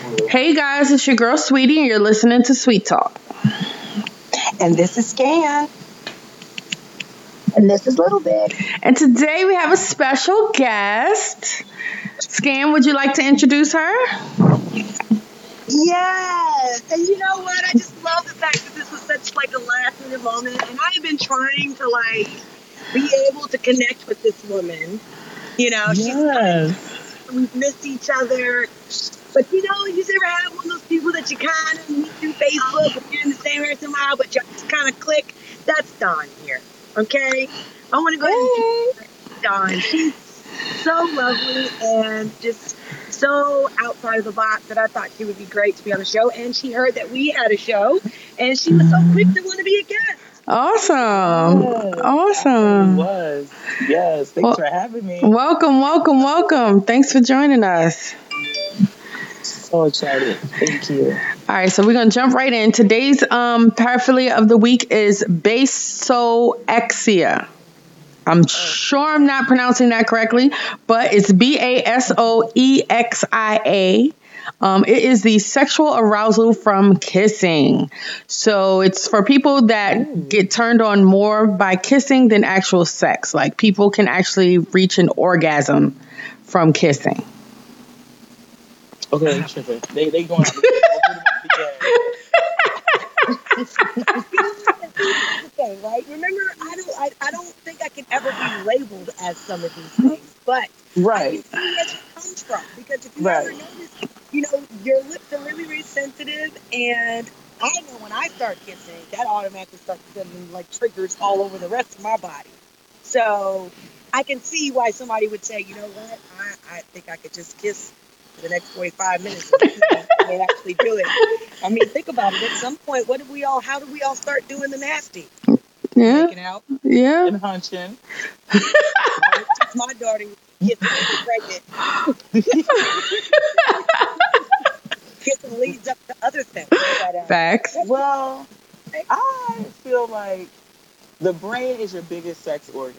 Hey guys, it's your girl Sweetie, and you're listening to Sweet Talk. And this is Scan. And this is Little Bit. And today we have a special guest. Scan, would you like to introduce her? Yes. And you know what? I just love the fact that this was such like a last minute moment. And I've been trying to like be able to connect with this woman. You know, yes. she's we've missed each other. But you know, you ever had one of those people that you kind of meet through Facebook and you're in the same area somehow, but you just kind of click? That's Dawn here. Okay? I want to go ahead and Dawn. She's so lovely and just so outside of the box that I thought she would be great to be on the show. And she heard that we had a show and she was so quick to want to be a guest. Awesome. Yes, awesome. was. Yes. Thanks well, for having me. Welcome, welcome, welcome. Thanks for joining us. So excited. Thank you. All right, so we're gonna jump right in. Today's um, paraphilia of the week is basoexia. I'm sure I'm not pronouncing that correctly, but it's B A S O E X I A. Um, it is the sexual arousal from kissing. So it's for people that get turned on more by kissing than actual sex. Like people can actually reach an orgasm from kissing. Okay, they they going. okay, right? Remember, I don't, I, I don't think I can ever be labeled as some of these things, but right. I can see where comes from because if you right. ever notice, you know, your lips are really, really sensitive, and I know when I start kissing, that automatically starts sending like triggers all over the rest of my body. So I can see why somebody would say, you know what, I, I think I could just kiss for the next 45 minutes and actually do it. I mean, think about it. At some point, what did we all, how did we all start doing the nasty? Yeah. Making out. Yeah. And hunching. my daughter gets pregnant. Kissing leads up to other things. But, uh, Facts. Well, I feel like the brain is your biggest sex organ.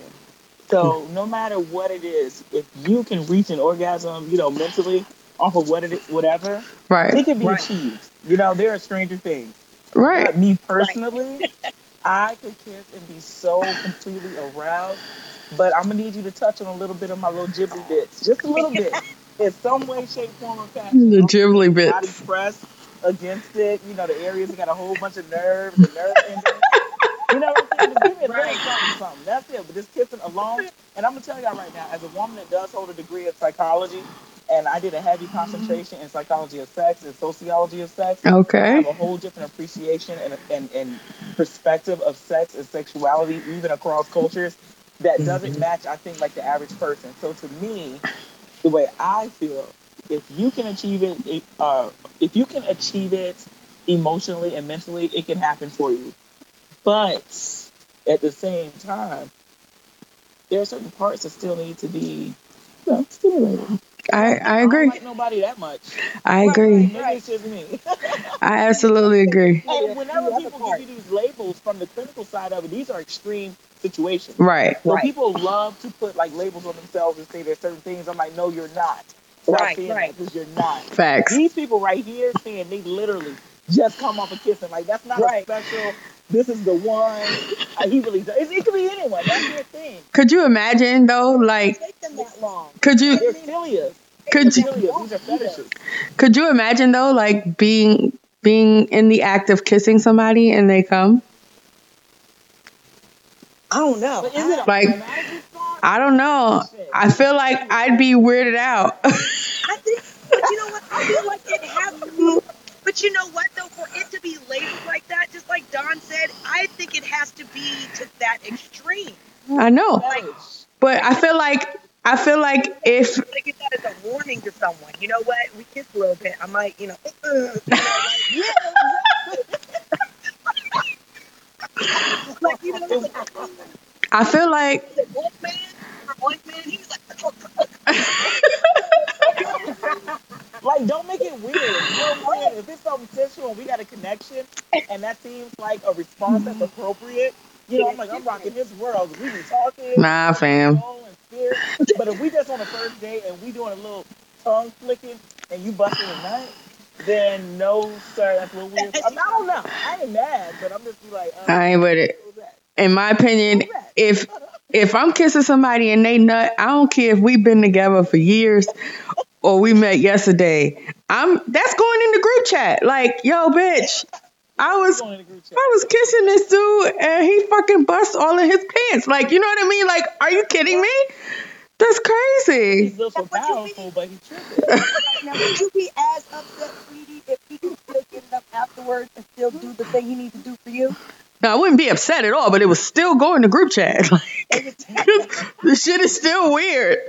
So no matter what it is, if you can reach an orgasm, you know, mentally, off of what it is, whatever, right? It can be right. achieved. You know, there are stranger things. Right. But me personally, right. I could kiss and be so completely aroused. But I'm gonna need you to touch on a little bit of my little ghibli bits, just a little bit, in some way, shape, form, or fashion. The ghibli bits. Body press against it. You know, the areas that got a whole bunch of nerves, the nerve endings. You know what I'm saying? Just give me a little something, something. That's it. But just kissing alone. And I'm gonna tell y'all right now, as a woman that does hold a degree of psychology, and I did a heavy concentration in psychology of sex and sociology of sex. Okay. I have a whole different appreciation and, and, and perspective of sex and sexuality, even across cultures, that doesn't mm-hmm. match, I think, like the average person. So to me, the way I feel, if you can achieve it, uh, if you can achieve it emotionally and mentally, it can happen for you. But at the same time, there are certain parts that still need to be you know, stimulated. I, I agree. I like nobody that much. I agree. Maybe it's just me. I absolutely agree. And whenever people give you these labels from the clinical side of it, these are extreme situations. Right. So right. people love to put like labels on themselves and say there's certain things. I'm like, no, you're not. right, right. Because you're not. Facts. These people right here saying they literally just come off a of kissing. Like that's not right. a special this is the one. He really does. It, it could be anyone. That's their thing. Could you imagine though? Like, take them that long. Could you? They're filias. Could you? These are fetishes. Could you imagine though, like being being in the act of kissing somebody and they come? I don't know. like, I don't know. I feel like I'd be weirded out. I think, but you know what? I feel like it has to but you know what though, for it to be labeled like that, just like Dawn said, I think it has to be to that extreme. I know, like, but I feel like I feel like if I get that as a warning to someone, you know what? We kiss a little bit. I might, you know, like, yeah. like, you know, like, I feel like. man, man, he was like. Like, don't make it weird. You know If it's something sensual and we got a connection, and that seems like a response that's appropriate, you know, I'm like, I'm rocking his world. We be talking. Nah, fam. But if we just on the first date and we doing a little tongue flicking and you busting a nut, then no, sir, that's little weird. I, mean, I don't know. I ain't mad, but I'm just be like, uh, I ain't with it. In my opinion, if if I'm kissing somebody and they nut, I don't care if we've been together for years or we met yesterday. I'm that's going in the group chat. Like, yo, bitch, I was Going in the group chat. I was kissing this dude and he fucking bust all in his pants. Like, you know what I mean? Like, are you kidding me? That's crazy. He's a little That's powerful, but he's tripping. Now, would you be as upset, sweetie, if he could still get it up afterwards and still do the thing he needs to do for you? Now, I wouldn't be upset at all, but it was still going to group chat. Like, the shit is still weird.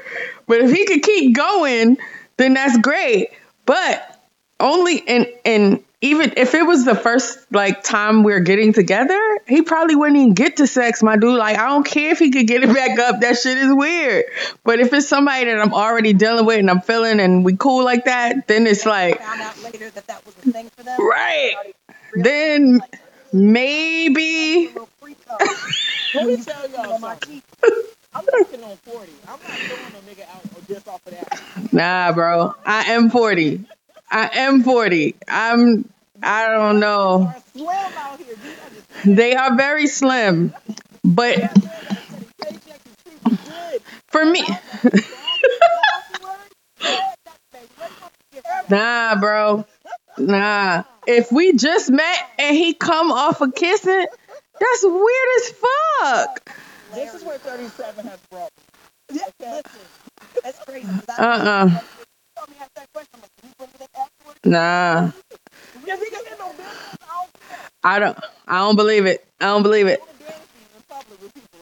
But if he could keep going, then that's great. But only in and and even if it was the first like time we're getting together, he probably wouldn't even get to sex, my dude. Like I don't care if he could get it back up. That shit is weird. But if it's somebody that I'm already dealing with and I'm feeling and we cool like that, then it's like Found out later that that was a thing for them. right. Then Like, maybe a little freak out. Let me tell y'all something. I'm working on 40. I'm not throwing a nigga out just off of that. Nah, bro. I am 40. I am 40. I'm I don't know. Are slim out here. These are just They are very slim. But paycheck and treat you good. for me Nah, bro. Nah. If we just met and he come off of kissing, that's weird as fuck. This is where 37 has brought me. Yeah, listen, that's crazy. Uh-uh. Nah. I don't. I don't believe it. I don't believe it.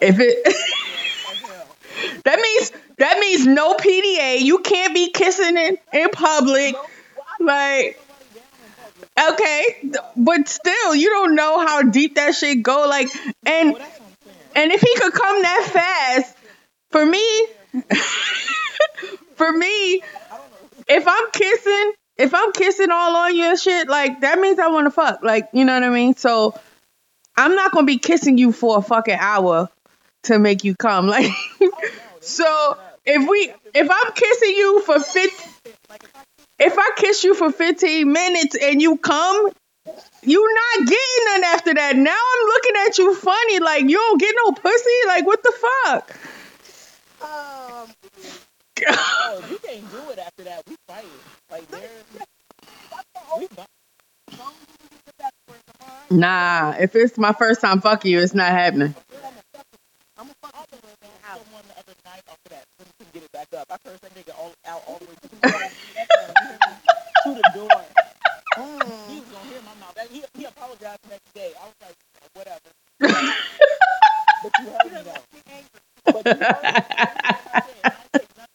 If it that means that means no PDA. You can't be kissing in, in public. Like okay, but still you don't know how deep that shit go like and. And if he could come that fast, for me, for me, if I'm kissing, if I'm kissing all on you and shit, like that means I want to fuck. Like, you know what I mean? So I'm not gonna be kissing you for a fucking hour to make you come. Like, so if we, if I'm kissing you for 15, if I kiss you for 15 minutes and you come, you not getting none after that. Now I'm looking at you funny, like you don't get no pussy. Like what the fuck? Um, Oh, you can't do it after that, we fight. Like, there, we fight. Nah, if it's my first time fucking you, it's not happening.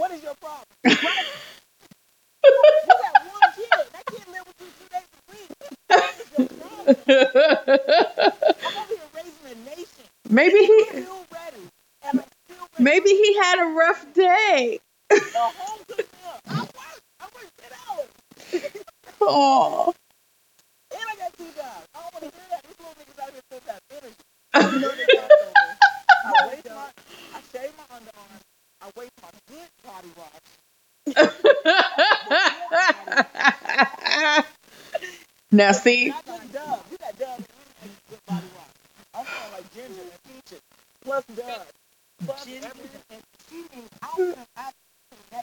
What is your problem? You got one kid. That kid live with you two days a week. What is your problem? I'm over here raising a nation. maybe he, ready. And I'm still ready. maybe he had a rough day. A home cooked. I work. I work 10 hours. Oh, And I got two jobs. I don't want to hear that. These little niggas out here still got energy. You know they got over. I waste my, I shave my underarms. I waste my good body wash. now see, Not just Dove. You got Dove and good body wash. I'm feeling like ginger and peaches. Plus Dove. Plus everything. and cheating. I don't. I I,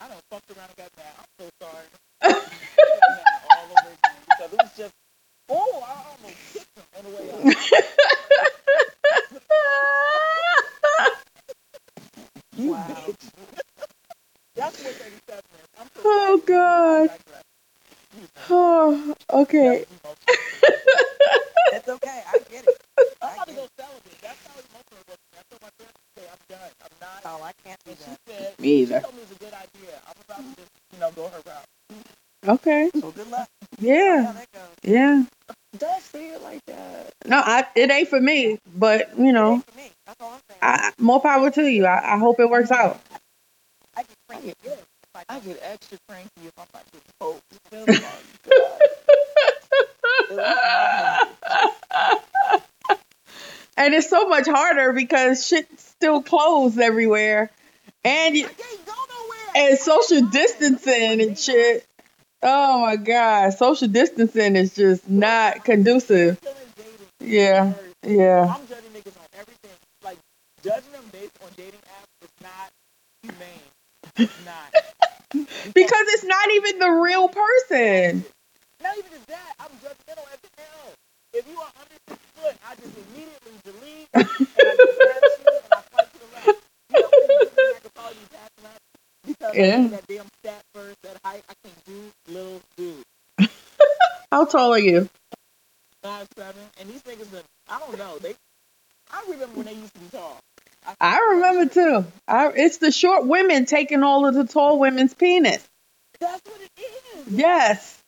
I done fucked around and got mad. I'm so sorry. All over again because it was just, oh, I almost kicked him on the way out. You bitch. That's what 37 is. I'm so oh god. Oh, okay. That's okay. I get it. I'm about to go it. celibate. That's how emotional it was. I told my friend today, I'm done. I'm not. Oh, I can't do she that. said, Me she either. told me it was a good idea. I'm about to just, you know, go her route. Okay. So good luck. Yeah, How that goes. yeah. Don't say it like that. No, I, it ain't for me, but you know, Ain't for me. That's all I'm saying. I, more power to you. I, I hope it works out. I get cranky good. Like, I get extra cranky if I'm not getting poked. feel Oh me? my oh, God. and it's so much harder because shit's still closed everywhere, and you, I can't go nowhere. and social distancing and shit. Oh my god, social distancing is just not conducive. Yeah, yeah. I'm judging niggas on everything. Like judging them based on dating apps is not humane. It's not. Because it's not even the real person. Not even just that. I'm judgmental as hell. If you are under six foot, I just immediately delete and I just grab you and I fight to the left. You know I probably be passing up because Yeah. That stat first, that height. I can't do little dude. How tall are you? Five seven, and these niggas been. I don't know. They. I remember when they used to be tall. I remember too. I, it's the short women taking all of the tall women's penis. That's what it is. Yes.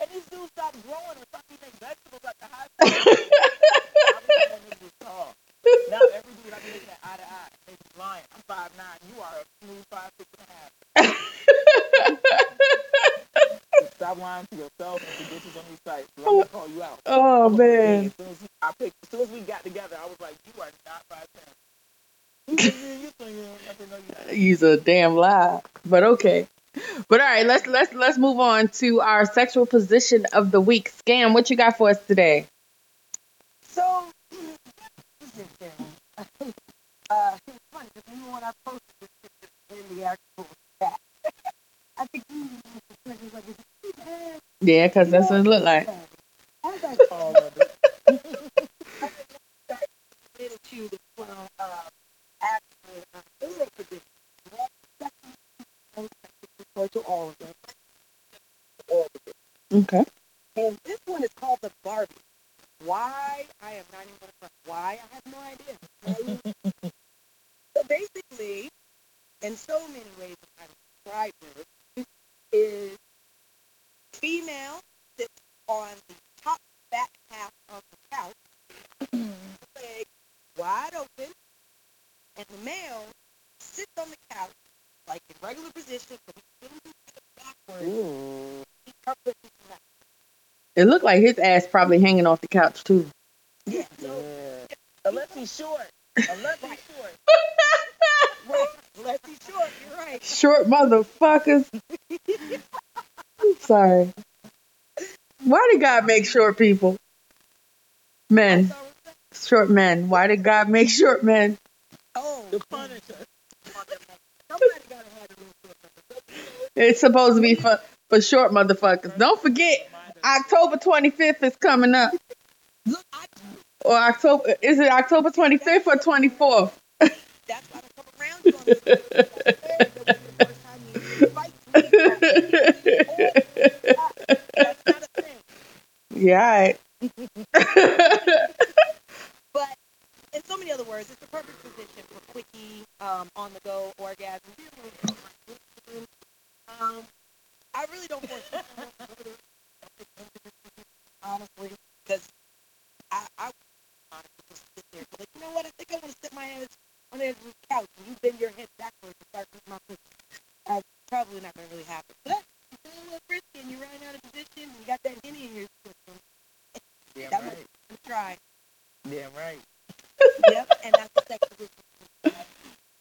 And these dudes stopped growing and stopped eating vegetables at the high school. I remember when niggas was tall. Now every dude I be looking at eye to eye, they be lying. I'm five nine. You are a smooth five six and a half. Stop lying to yourself and to bitches on these sites. 'cause I'm gonna call you out. Oh I'm gonna say man. As soon as, I picked, as soon as we got together, I was like, "You are not five ten. You think you- you think you- I said, "No, you're not." Use a damn lie. But okay. But all right, let's let's let's move on to our sexual position of the week. Scan, what you got for us today? So, this is it, Darren. uh, it was funny because even when I posted this picture in the actual chat, I think you was like, is it bad? Yeah, because that's what it looked like. I was like, All of it. little to uh, actual, uh, prediction. Well, second, and to all of them. All of them. Okay. And this one is called the Barbie. Why? I am not even going to Why? I have no idea. so basically, in so many ways, I describe her is female sits on the top back half of the couch, leg wide open, and the male sits on the couch like in regular position, but he's still backwards. Ooh. He purposely not. It looked like his ass probably hanging off the couch too. Yeah. So Yeah. Unless he's short. Uh, Unless he's short. Right. Unless he's short, you're right. Short motherfuckers. I'm sorry. Why did God make short people? Men. Short men. Why did God make short men? oh, The Punisher. somebody gotta have a little short. It's supposed to be for, for short motherfuckers. Don't forget, October 25th is coming up. Or October, is it October 25th or 24th? that's why I don't come around you yeah, so many other words, it's the perfect position for quickie, um, on the go orgasm. Um, I really don't force honestly, because I, I honestly just sit there, but like, you know what? I think I want to sit my ass on the edge of the couch and you bend your head backwards and start with my foot. That's probably not going to really happen. But if you're a little frisky and you're running out of position and you got that henny in your system, Damn that right. might try. Damn right. Yep, and that's the sex position.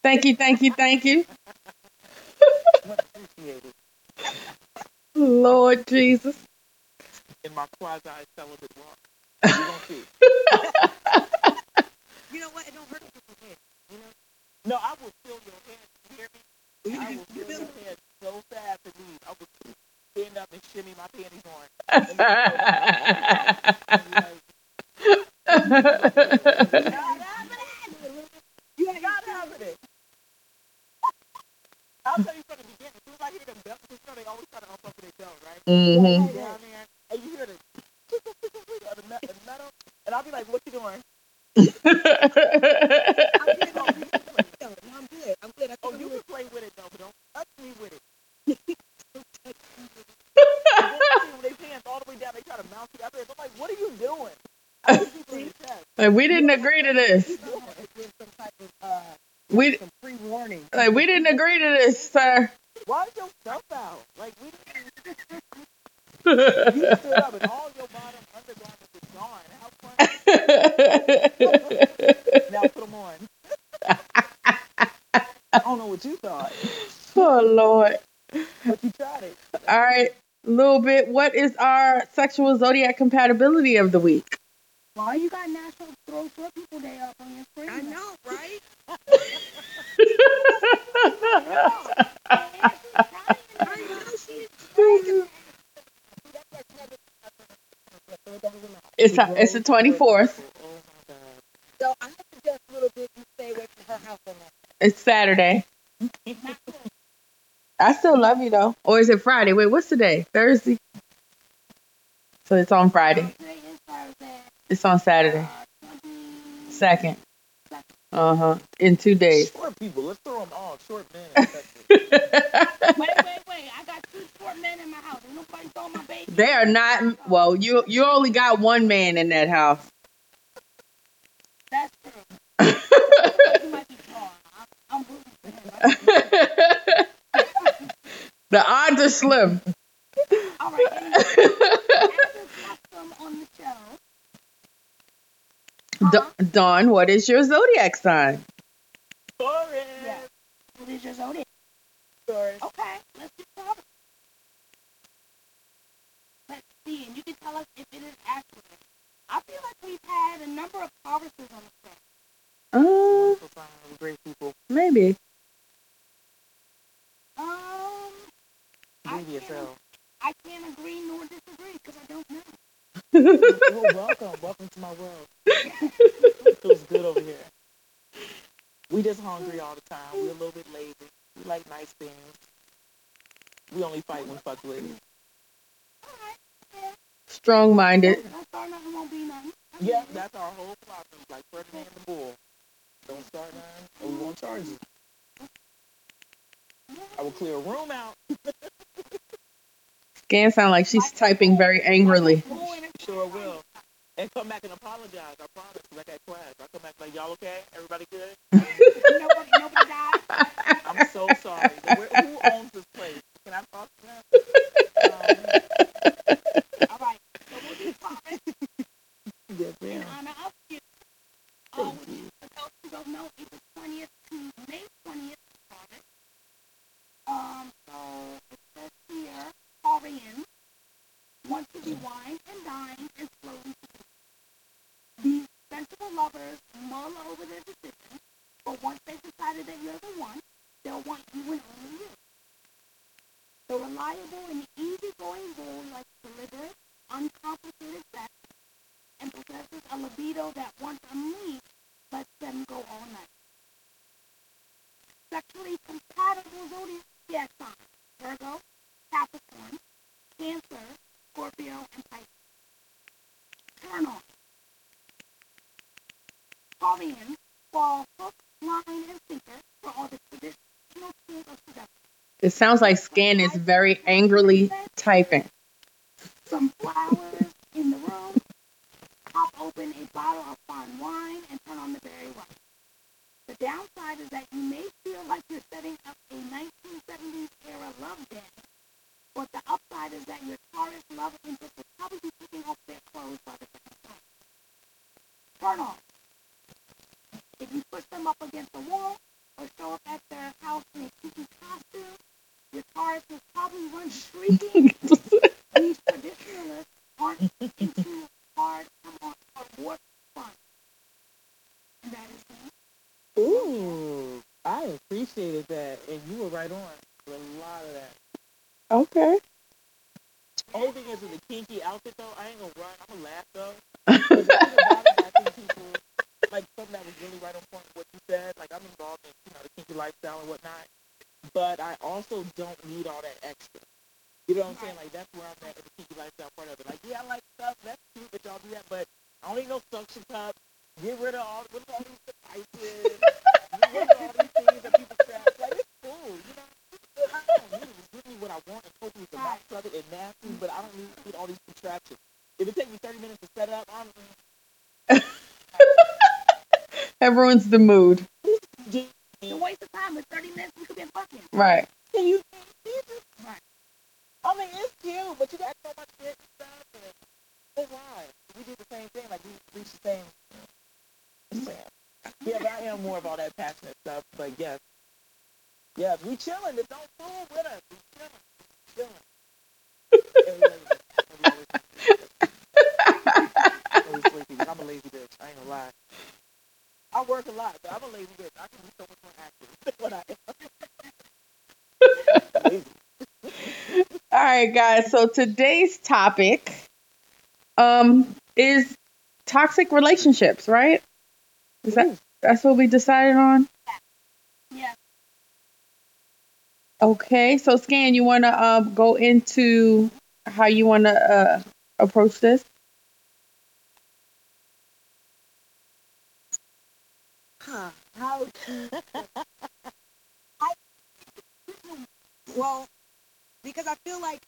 Thank you, thank you, thank you. Lord Jesus. In my quasi celibate walk. You gonna see. You know what? It don't hurt people's head. You know? No, I will feel your head. You hear me? I will feel your head so fast to leave. I will stand up and shimmy my panties on. And then go, like, You ain't not happening. I'll tell you from the beginning. As soon as I hear them bells, you know they always try to unbuckle their belt, right? hmm Down there, and you hear the of the me- the metal, and I'll be like, "What you doing?" I'm good. No, I'm good. I'm good. I Oh, think you I'm can good. play with it though, but don't touch me with it. You won't see them, they pants all the way bouncy. I'm like, what are you doing? like we didn't agree to this. Some type of uh, We some pre-warning. like we didn't agree to this, sir. Why is your stuff out? Like we didn't. You stood up and all your bottom undergarments was gone. How funny. Now put them on. I don't know what you thought, oh Lord. but you tried it. All right, a little bit. What is our sexual zodiac compatibility of the week? Why you got National Throw Short People Day up on your screen? I know, right? I know she's It's it's the twenty fourth. My god. So I suggest a little bit you stay away from her house on that. It's Saturday. I still love you though. Or is it Friday? Wait, what's today? Thursday. So it's on Friday. Today is Thursday. It's on Saturday. Second. Uh huh. In two days. Short people. Let's throw them all. Short men. Wait, wait, wait. I got two short men in my house. Ain't nobody throwing my baby. they are not. Well, you you only got one man in that house. That's true. You might be tall. I'm, I'm rooting for him. the odds are slim. All right. Anyway, as is custom on the show. Da- Dawn, what is your zodiac sign? Taurus. Yeah. What is your zodiac? Taurus. Okay, let's get started. Let's see, and you can tell us if it is accurate. I feel like we've had a number of Tauruses on the show. Uh, Wonderful Great people. maybe. Um, I Greedy can't, hell. I can't agree nor disagree because I don't know. Well, welcome. Welcome to my world. It feels good over here. We just hungry all the time. We're a little bit lazy. We like nice things. We only fight when fuck with. All right. Strong minded. Don't start nothing, won't be nothing. Yeah, that's our whole philosophy. Like Ferdinand the Bull. Don't start none, or we won't charge you. I will clear a room out. Scan sound like she's typing very angrily. Bull in a Sure will. And come back and apologize. I promise. 'cause I got class. I come back like, y'all okay? Everybody good? Nobody, nobody died. I'm so sorry. Where, who owns this place? Can I talk to them? Um, All right, so we'll do Taurus yes, in honor of you. Oh, for those who don't know, April 20th to May 20th is Taurus. Um, so it says here, Taurians want to be wine and dine and slowly. These sensible lovers mull over their decision, but once they've decided that you're the one, they'll want you and only you. The reliable and easygoing bull likes deliberate, uncomplicated sex and possesses a libido that once unleashed lets them go all night. Sexually compatible zodiac signs Virgo, Capricorn, Cancer, Scorpio, and Pisces. Turn on. Taurians fall hook, line, and sinker for all the traditional tools of seduction. It sounds like Scan is very angrily typing. some flowers in the room, pop open a bottle of fine wine, and turn on the very White. The downside is that you may feel like you're setting up a 1970s era love dance, but the upside is that your Taurus love interest will probably be taking off their clothes by the second song. Turn on. If you push them up against the wall or show up at their house in a kooky costume, your Taurus will probably run shrieking these traditionalists aren't into hard, come on, or warped fun. And that is me. Ooh, I appreciated that, and you were right on with a lot of that. Okay. Only thing is with the kinky outfit though, I ain't gonna run. I'm gonna laugh though. 'Cause the thing about it, I think people like something that was really right on point with what you said. Like I'm involved in you know the kinky lifestyle and whatnot, but I also don't need all that extra. You know what I'm saying? Like that's where I'm at with the kinky lifestyle part of it. Like yeah, I like stuff. That's cute that y'all do that, but I don't need no suction cup. Get rid of all, rid of all these devices. get rid of all these things that people strap. Like it's cool, you know. I don't need it. Just give me what I want and hopefully it's not cluttered and nasty, but I don't need, need all these contraptions. If it takes me 30 minutes to set up, I'm That ruins the mood. just, It's a waste of time. With 30 minutes, we could be fucking. Right. can you see this? Right. I mean, it's cute, but you got so much shit and stuff. And it's why we do the same thing. Like we reach the same. Yeah, but I am more of all that passionate stuff. But yes, yes, we chilling. Just don't fool with us. We chilling. We chilling. And we always- and we always- always sleepy. I'm a lazy bitch. I ain't gonna lie. I work a lot, but I'm a lazy bitch. I can be so much more active than what I am. lazy. All right, guys. So today's topic um is toxic relationships, right? Is that that's what we decided on? Yeah. Okay. So Scan, you want to um go into how you want to uh approach this? Huh. How? I, well, because I feel like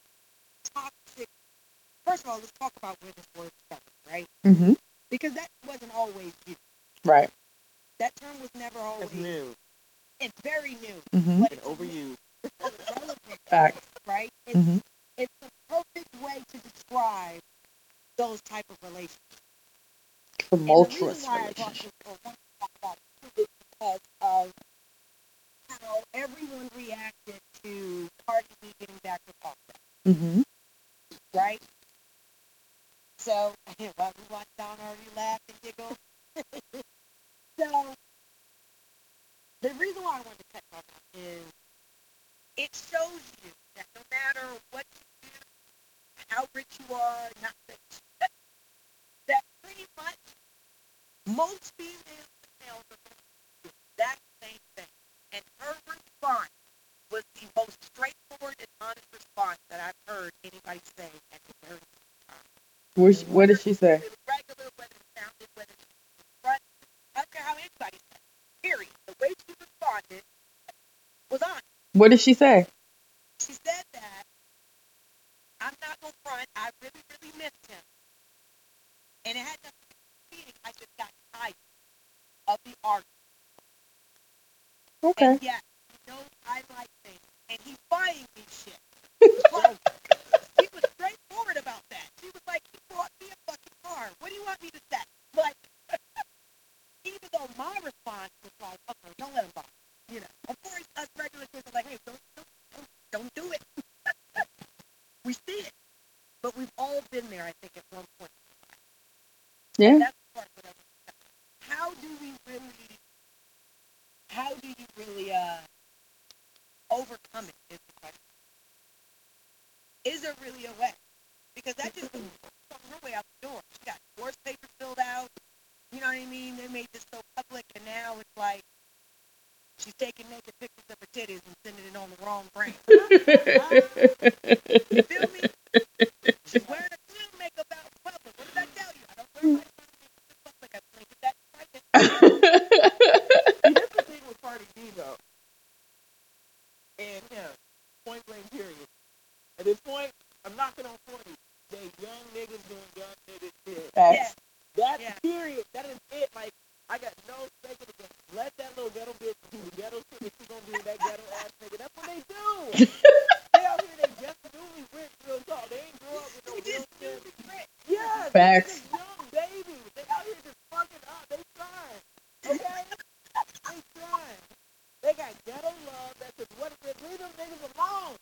toxic. First of all, let's talk about where this word started, right? Mm-hmm. Because that wasn't always used. Right. That term was never always. It's new It's very new, Mm-hmm. but it's overused. Fact. right? It's, Mhm. it's the perfect way to describe those type of relationships. Tumultuous and the reason why I brought relationship. this, or want to talk about it is because of how everyone reacted to Cardi B getting back with Offset, Mm-hmm. right? So, while we watch Dawn already laugh and giggle. so, the reason why I wanted to touch on that is it shows you that no matter what you do, how rich you are, not rich, that pretty much most females are going to do that same thing. And her response was the most straightforward and honest response that I've heard anybody say at the very What, she- what did she say? regular, whether it sounded, whether she was front. I don't care how anybody said it. Period. The way she responded was honest. What did she say? She said that I'm not gonna front. I really, really missed him, and it had nothing to do with cheating. I just got tired of the argument. Okay. And yet, he knows I like things, and he's buying me shit. Like, she was straightforward about that. She was like, he bought me a fucking car. What do you want me to say? Like, even though my response was like, okay, don't let him buy. it. You know, of course, us regular kids are like, hey, don't, don't, don't, don't do it. we see it, but we've all been there. I think at one point. Yeah. That's part of what I was saying. How do we really? How do you really uh overcome it? Is the question. Is there really a way? Because that just took her way out the door. She got divorce papers filled out. You know what I mean? They made this so public, and now it's like she's taking naked pictures of her titties and sending it on wrong brand. You feel me? She's wearing a clown makeup out in public. What did I tell you? I don't wear my clown makeup in public. I think that that's right. See, that's the thing with Cardi B, though. And him, point blank, period. At this point, I'm knocking on 40. They young niggas doing young niggas shit. Facts. That's Yeah. period. That is it. Like, I got no stake in the game. Let that little ghetto bitch do the ghetto shit that she gonna do with that ghetto ass nigga. That's what they do. they out here, they just newly rich, real talk. They ain't grow up with no They real just shit. newly rich. Yeah, Facts. They young babies. They out here just fucking up. They trying. Okay? they trying. They got ghetto love. That's just what it is. Leave them niggas alone.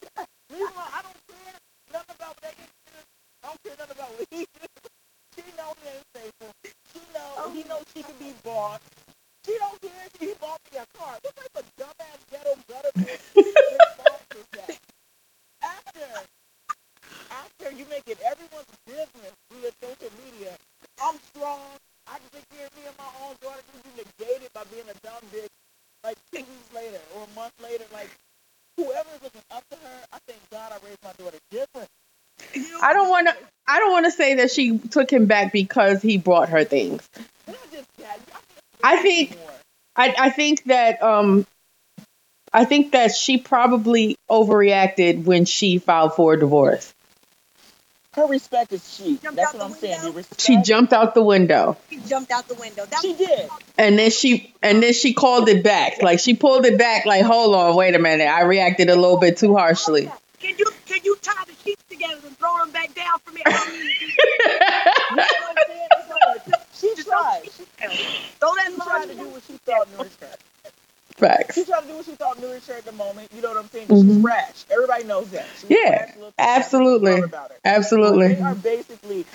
Leave them alone. I don't care nothing about what they can do. I don't care nothing about what he do. She know he ain't faithful. She know he knows she can be bought. She don't care if he bought me a car. What type of dumbass ghetto gutter bitch response is that? After after you make it everyone's business via social media, I'm strong. I can take care of me and my own daughter. You be negated by being a dumb bitch. Like two weeks later or a month later, like whoever is looking up to her, I thank God I raised my daughter different. I don't want to. I don't want to say that she took him back because he brought her things. Not just that. I think- more. I, I think that um, I think that she probably overreacted when she filed for a divorce. her respect is cheap. Jumped That's what I'm the saying. The window? respect, She jumped out the window. She jumped out the window. That She did. And then she and then she called it back. Like she pulled it back like, hold on, wait a minute. I reacted a little bit too harshly. Can you can you tie the sheets together and throw them back down for me? I don't need to- You know what I'm saying? It's like, she Just tried. throw- She, Throw that she tried to do what she thought nourished her. Facts. She tried to do what she thought nourished her at the moment. You know what I'm saying? She's Mhm. brash. Everybody knows that. She's Yeah, thing. absolutely. Absolutely. They are basically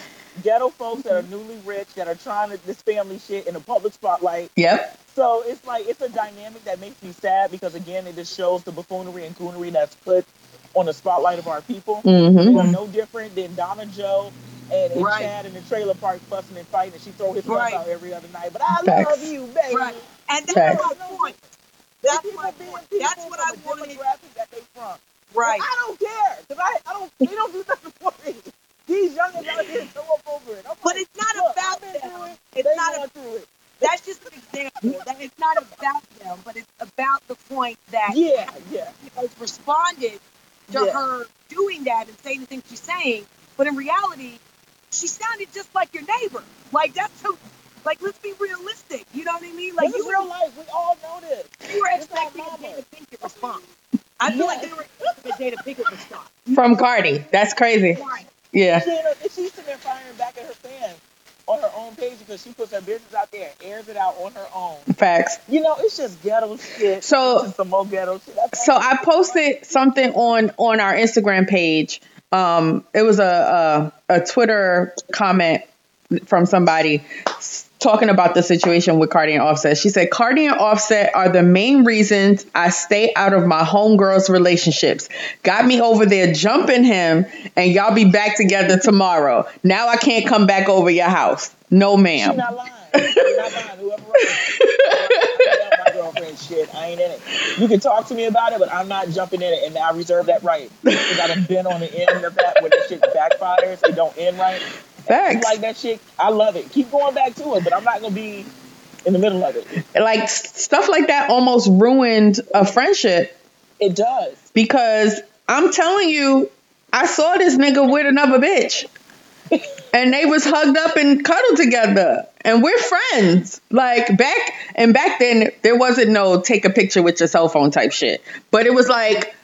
ghetto folks that are newly rich that are trying to this family shit in the public spotlight. Yep. So it's like it's a dynamic that makes me sad because again it just shows the buffoonery and coonery that's put on the spotlight of our people. Mm-hmm. are no different than Donna Joe and, and Right. Chad in the trailer park fussing and fighting and she throw his Right. out every other night. But I Facts. love you, baby. Right. And that's Facts. my point. That's People my being point. That's what I from a wanted. that they from. Right. I don't care because I, I don't. They don't do nothing for me. These youngins out here go up over it. I'm But like, it's not look, about them. it. It's they not going a- through it. That's just an example. That it's not about them, but it's about the point that Yeah, yeah. has responded to Yeah. her doing that and saying the things she's saying. But in reality, she sounded just like your neighbor. Like that's so. Like let's be realistic. You know what I mean? Like this you is real life. We all know this. you were It's our expecting a mama. Jada Pinkett response. I feel like they were expecting a Jada Pinkett response. From Cardi. That's crazy. Right. Yeah. She, she's sitting there firing back at her fans on her own page because she puts her business out there and airs it out on her own. Facts. You know, it's just ghetto shit. So- some more ghetto shit. That's So. I posted something on on our Instagram page. Um, it was a, a a Twitter comment from somebody talking about the situation with Cardi and Offset. She said, "Cardi and Offset are the main reasons I stay out of my homegirls' relationships. Got me over there jumping him, and y'all be back together tomorrow. Now I can't come back over your house. No, She's ma'am." not lying. She's not lying. Whoever my girlfriend shit. I ain't in it. You can talk to me about it, but I'm not jumping in it, and I reserve that right because I've been on the end of that when the shit backfires. It don't end right. Facts. like that shit? I love it. Keep going back to it, but I'm not gonna be in the middle of it. like stuff like that almost ruined a friendship It does. because I'm telling you, I saw this nigga with another bitch. And they was hugged up and cuddled together. And we're friends. Like back and back then there wasn't no take a picture with your cell phone type shit. But it was like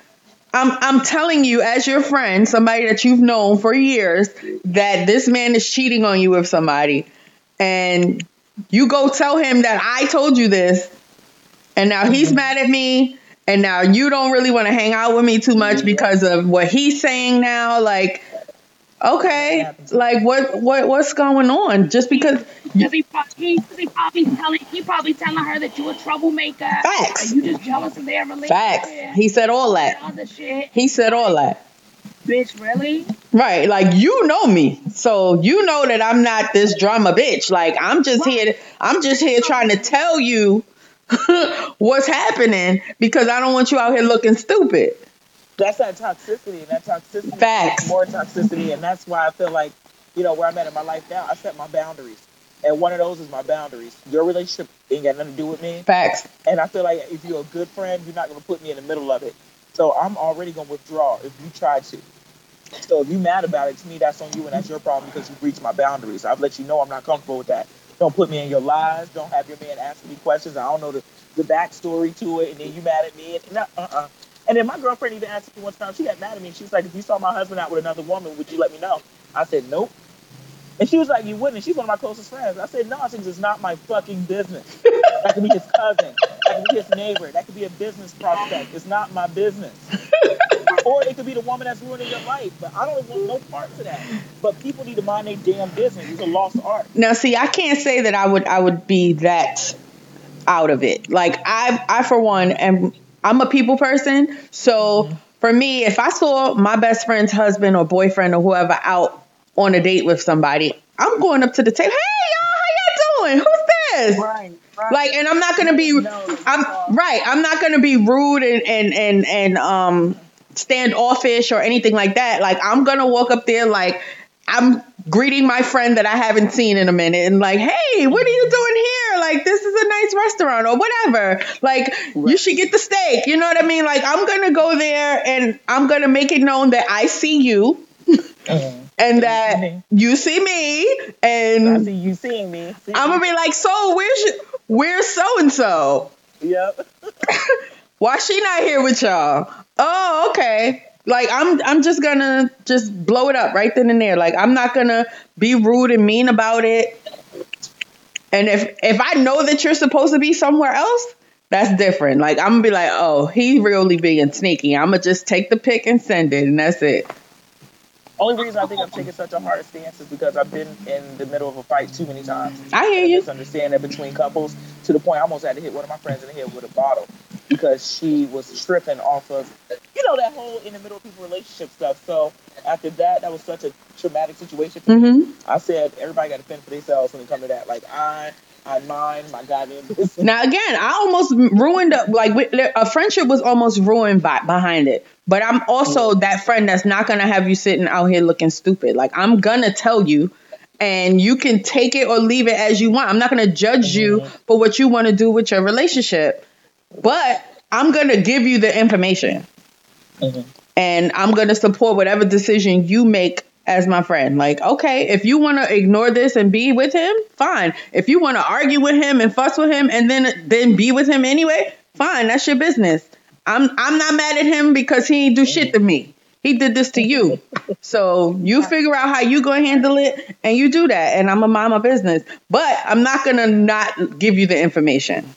I'm I'm telling you as your friend, somebody that you've known for years, that this man is cheating on you with somebody. And you go tell him that I told you this. And now he's mad at me. And now you don't really want to hang out with me too much because of what he's saying now. Like, okay, like what what what's going on? Just because Because he, pro- he, he probably telling he probably telling her that you're a troublemaker. Facts. And you just jealous of their relationship. facts. He said all that. other shit. He said all that. Bitch, really? Right. Like you know me. So you know that I'm not this drama bitch. Like I'm just here I'm just here trying to tell you what's happening because I don't want you out here looking stupid. That's that toxicity, and that toxicity Facts. more toxicity, and that's why I feel like, you know, where I'm at in my life now, I set my boundaries, and one of those is my boundaries. Your relationship ain't got nothing to do with me, Facts. and I feel like if you're a good friend, you're not gonna put me in the middle of it. So I'm already gonna withdraw if you try to. So if you're mad about it, to me that's on you, and that's your problem because you breached my boundaries. I've let you know I'm not comfortable with that. Don't put me in your lies. Don't have your man asking me questions. I don't know the, the backstory to it, and then you mad at me. And no, uh-uh. And then my girlfriend even asked me one time. She got mad at me. She was like, "If you saw my husband out with another woman, would you let me know?" I said, "Nope." And she was like, "You wouldn't." She's one of my closest friends. I said, "No, I said it's not my fucking business. That could be his cousin. That could be his neighbor. That could be a business prospect. It's not my business." or it could be the woman that's ruining your life. But I don't want no part of that. But people need to mind their damn business. It's a lost art. Now, see, I can't say that I would I would be that out of it. Like I I for one am I'm a people person, so mm-hmm. for me, if I saw my best friend's husband or boyfriend or whoever out on a date with somebody, I'm going up to the table. Hey, y'all, how y'all doing? Who's this? Right. Right. Like, and I'm not gonna be, I'm right. I'm not gonna be rude and and and and um standoffish or anything like that. Like, I'm gonna walk up there like I'm greeting my friend that I haven't seen in a minute and like, hey, what are you doing here? Like, this is a nice restaurant or whatever. Like, you should get the steak. You know what I mean? Like, I'm gonna go there and I'm gonna make it known that I see you and that you see me, I and see you seeing me. See I'm gonna be like, so where's where's so and so? Yep. Why she not here with y'all? Oh, okay. Like I'm I'm just gonna just blow it up right then and there. Like I'm not gonna be rude and mean about it. And if if I know that you're supposed to be somewhere else, that's different. Like I'm gonna be like, oh, he really being sneaky. I'm gonna just take the pic and send it, and that's it. Only reason I think I'm taking such a hard stance is because I've been in the middle of a fight too many times. I hear you. Misunderstanding between couples to the point I almost had to hit one of my friends in the head with a bottle because she was tripping off of, you know, that whole in the middle of people relationship stuff. So after that, that was such a traumatic situation for me. hmm I said everybody got to fend for themselves when it comes to that. Like I, I mind my goddamn business. Now again, I almost ruined a, like a friendship was almost ruined by, behind it. But I'm also that friend that's not gonna have you sitting out here looking stupid. Like I'm gonna tell you, and you can take it or leave it as you want. I'm not gonna judge you for what you want to do with your relationship, but I'm gonna give you the information, Mhm. and I'm gonna support whatever decision you make as my friend. Like, okay, if you want to ignore this and be with him, fine. If you want to argue with him and fuss with him and then then be with him anyway, fine. That's your business. I'm I'm not mad at him because he ain't do shit to me. He did this to you. So you figure out how you gonna handle it and you do that. And I'm a mind my business. But I'm not gonna not give you the information.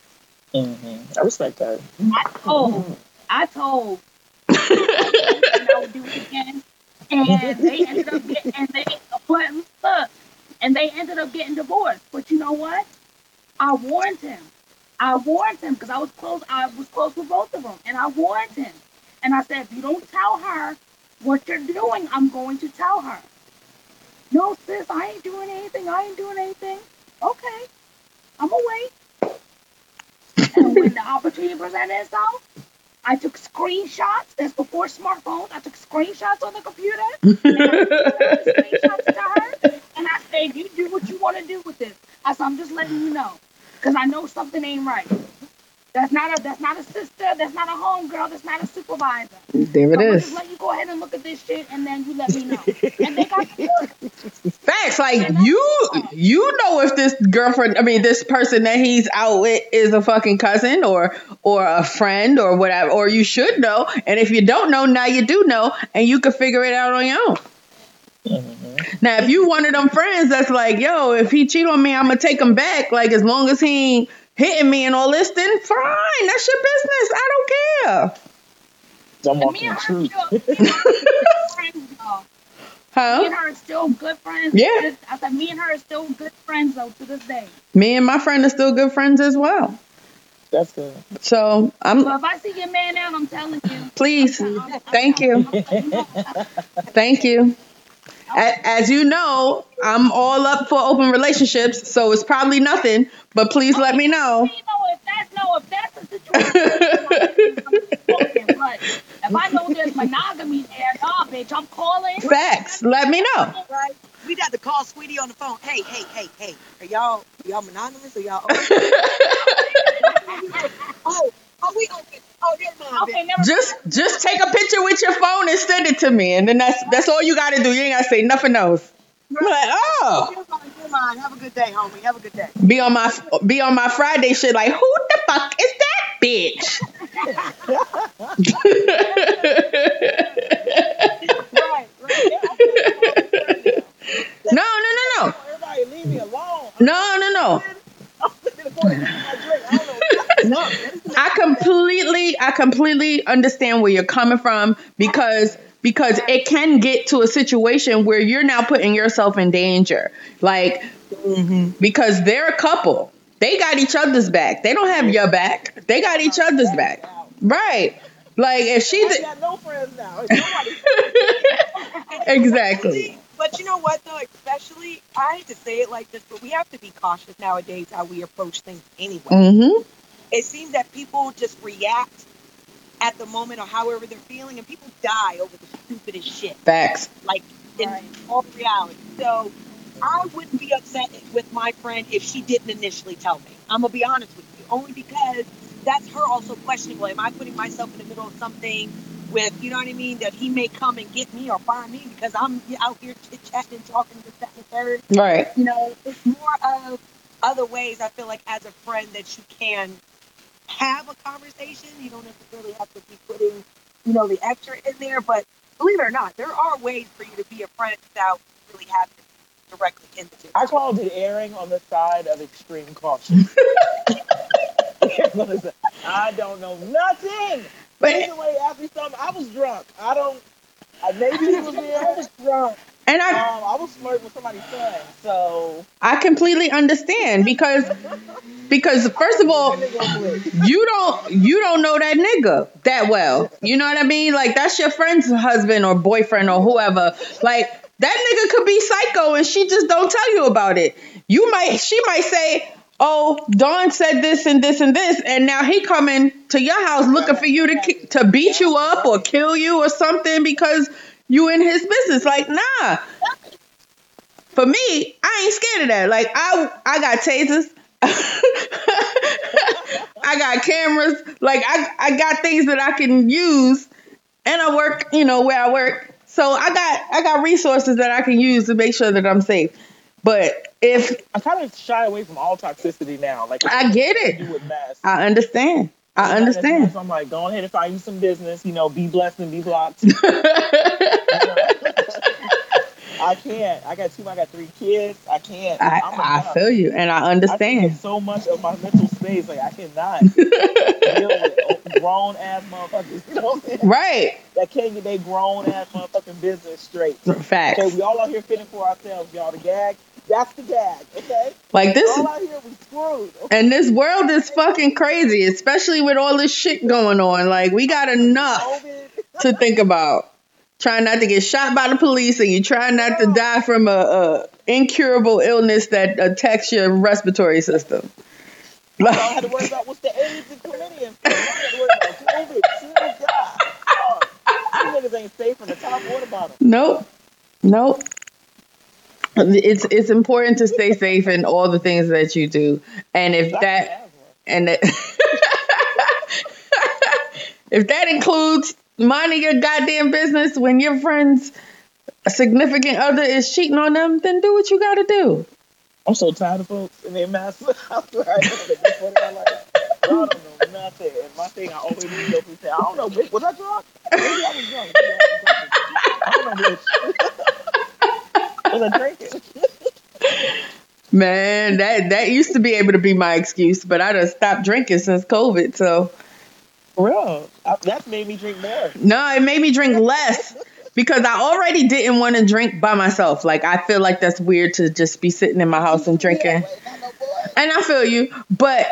Mhm. I respect that. I told, I told, I would do it again, and they ended up getting, and they, but look, and they ended up getting divorced. But you know what? I warned him. I warned him because I was close. I was close with both of them, and I warned him. And I said, if you don't tell her what you're doing, I'm going to tell her. No, sis, I ain't doing anything. I ain't doing anything. Okay, I'm away. and when the opportunity presented itself, I took screenshots. That's before smartphones. I took screenshots on the computer. And I screenshots to her. And I said, you do what you want to do with this. I said, I'm just letting you know. Because I know something ain't right. That's not a that's not a sister, that's not a homegirl, that's not a supervisor. There So it I'm is. just let you go ahead and look at this shit and then you let me know. and they got divorced. Facts, like you, you know if this girlfriend, I mean this person that he's out with is a fucking cousin or or a friend or whatever, or you should know. And if you don't know, now you do know, and you can figure it out on your own. Mhm. Now, if you one of them friends that's like, yo, if he cheat on me, I'm gonna take him back. Like as long as he ain't hitting me and all this, then fine, that's your business. I don't care. I'm And me walking and the her truth. still, me and her are still friends though. Me Huh? and her are still good friends. Yeah. This- I said me and her are still good friends though to this day. Me and my friend are still good friends as well. That's good. So I'm So if I see your man out, I'm telling you. please, thank you, thank you. A- As you know, I'm all up for open relationships, so it's probably nothing. But please let me know. You know, if that's no, if that's the situation, I'm but if I know there's monogamy there, nah, bitch, I'm calling. Facts. Let me know. Right? We'd have to call Sweetie on the phone. Hey, hey, hey, hey. Are y'all y'all monogamous or y'all open? oh, oh, we open. Oh, never mind. Okay, never Just just take a picture with your phone and send it to me, and then that's that's all you got to do. You ain't got to say nothing else. I'm like, oh, Never mind, never mind. Have a good day, homie. Have a good day. be on my be on my Friday shit. Like, who the fuck is that bitch? Right, right. No, no, no, no, Everybody leave me alone. no, no, no. No, I completely, I completely understand where you're coming from because because it can get to a situation where you're now putting yourself in danger. Like because they're a couple, they got each other's back. They don't have your back. They got each other's back. Right. Like if she, got no friends now. Nobody. exactly. But you know what though, especially I hate to say it like this, but we have to be cautious nowadays how we approach things anyway. Mm-hmm. It seems that people just react at the moment or however they're feeling, and people die over the stupidest shit. Facts. like in Right. all reality. So I wouldn't be upset with my friend if she didn't initially tell me. I'm gonna be honest with you, only because that's her also questioning. Well, am I putting myself in the middle of something with, you know what I mean, that he may come and get me or find me because I'm out here chit chatting talking to that and the third. Right. You know, it's more of other ways I feel like as a friend that you can have a conversation. You don't necessarily have to be putting, you know, the extra in there. But believe it or not, there are ways for you to be a friend without really having to be directly in the business. I called it erring on the side of extreme caution. I don't know nothing. But asked me something. I was drunk. I don't. I maybe he was there. I was drunk. And I Um, I was flirting with somebody's son. So I completely understand because because first of all, you don't you don't know that nigga that well. You know what I mean? Like that's your friend's husband or boyfriend or whoever. Like that nigga could be psycho and she just don't tell you about it. You might she might say, "Oh, Dawn said this and this and this," and now he coming to your house looking for you to to beat you up or kill you or something because you in his business. Like, nah. For me, I ain't scared of that. Like I I got tasers. I got cameras. Like I I got things that I can use and I work, you know, where I work. So I got I got resources that I can use to make sure that I'm safe. But if I kind of shy away from all toxicity now. Like I get it. I understand. I understand. So I'm like, go ahead and find you some business. You know, be blessed and be blocked. I can't. I got two. I got three kids. I can't. I, I feel you and I I understand. it's so much of my mental space. Like I cannot deal with grown ass motherfuckers. You know what I'm saying? Right. That can't get their grown ass motherfucking business straight. Facts. Okay, we all out here fitting for ourselves, y'all. The gag, that's the gag. Okay, Like this all out here we screwed. Okay? and this world is fucking crazy, especially with all this shit going on. Like we got enough to think about. Trying not to get shot by the police, and you try not to die from a, a incurable illness that attacks your respiratory system. I have to worry about what's the AIDS and chlamydia. I don't to worry about COVID. God. Oh, these niggas ain't safe from the top or the bottom. Nope. Nope. It's it's important to stay safe in all the things that you do, and if that and it, if that includes minding your goddamn business when your friend's significant other is cheating on them, then do what you got to do. I'm so tired of folks and their masks. I'm sorry. Before they're like, Y'all don't know nothing. And my thing, I always leave open and say, I don't know, bitch. Was I drunk? Maybe I was drunk. Maybe I was drunk. I don't know, bitch. was drinking? Man, that that used to be able to be my excuse, but I just stopped drinking since COVID. So For real. That's made me drink more. no, it made me drink less because I already didn't want to drink by myself. Like I feel like that's weird to just be sitting in my house and drinking. And I feel you, but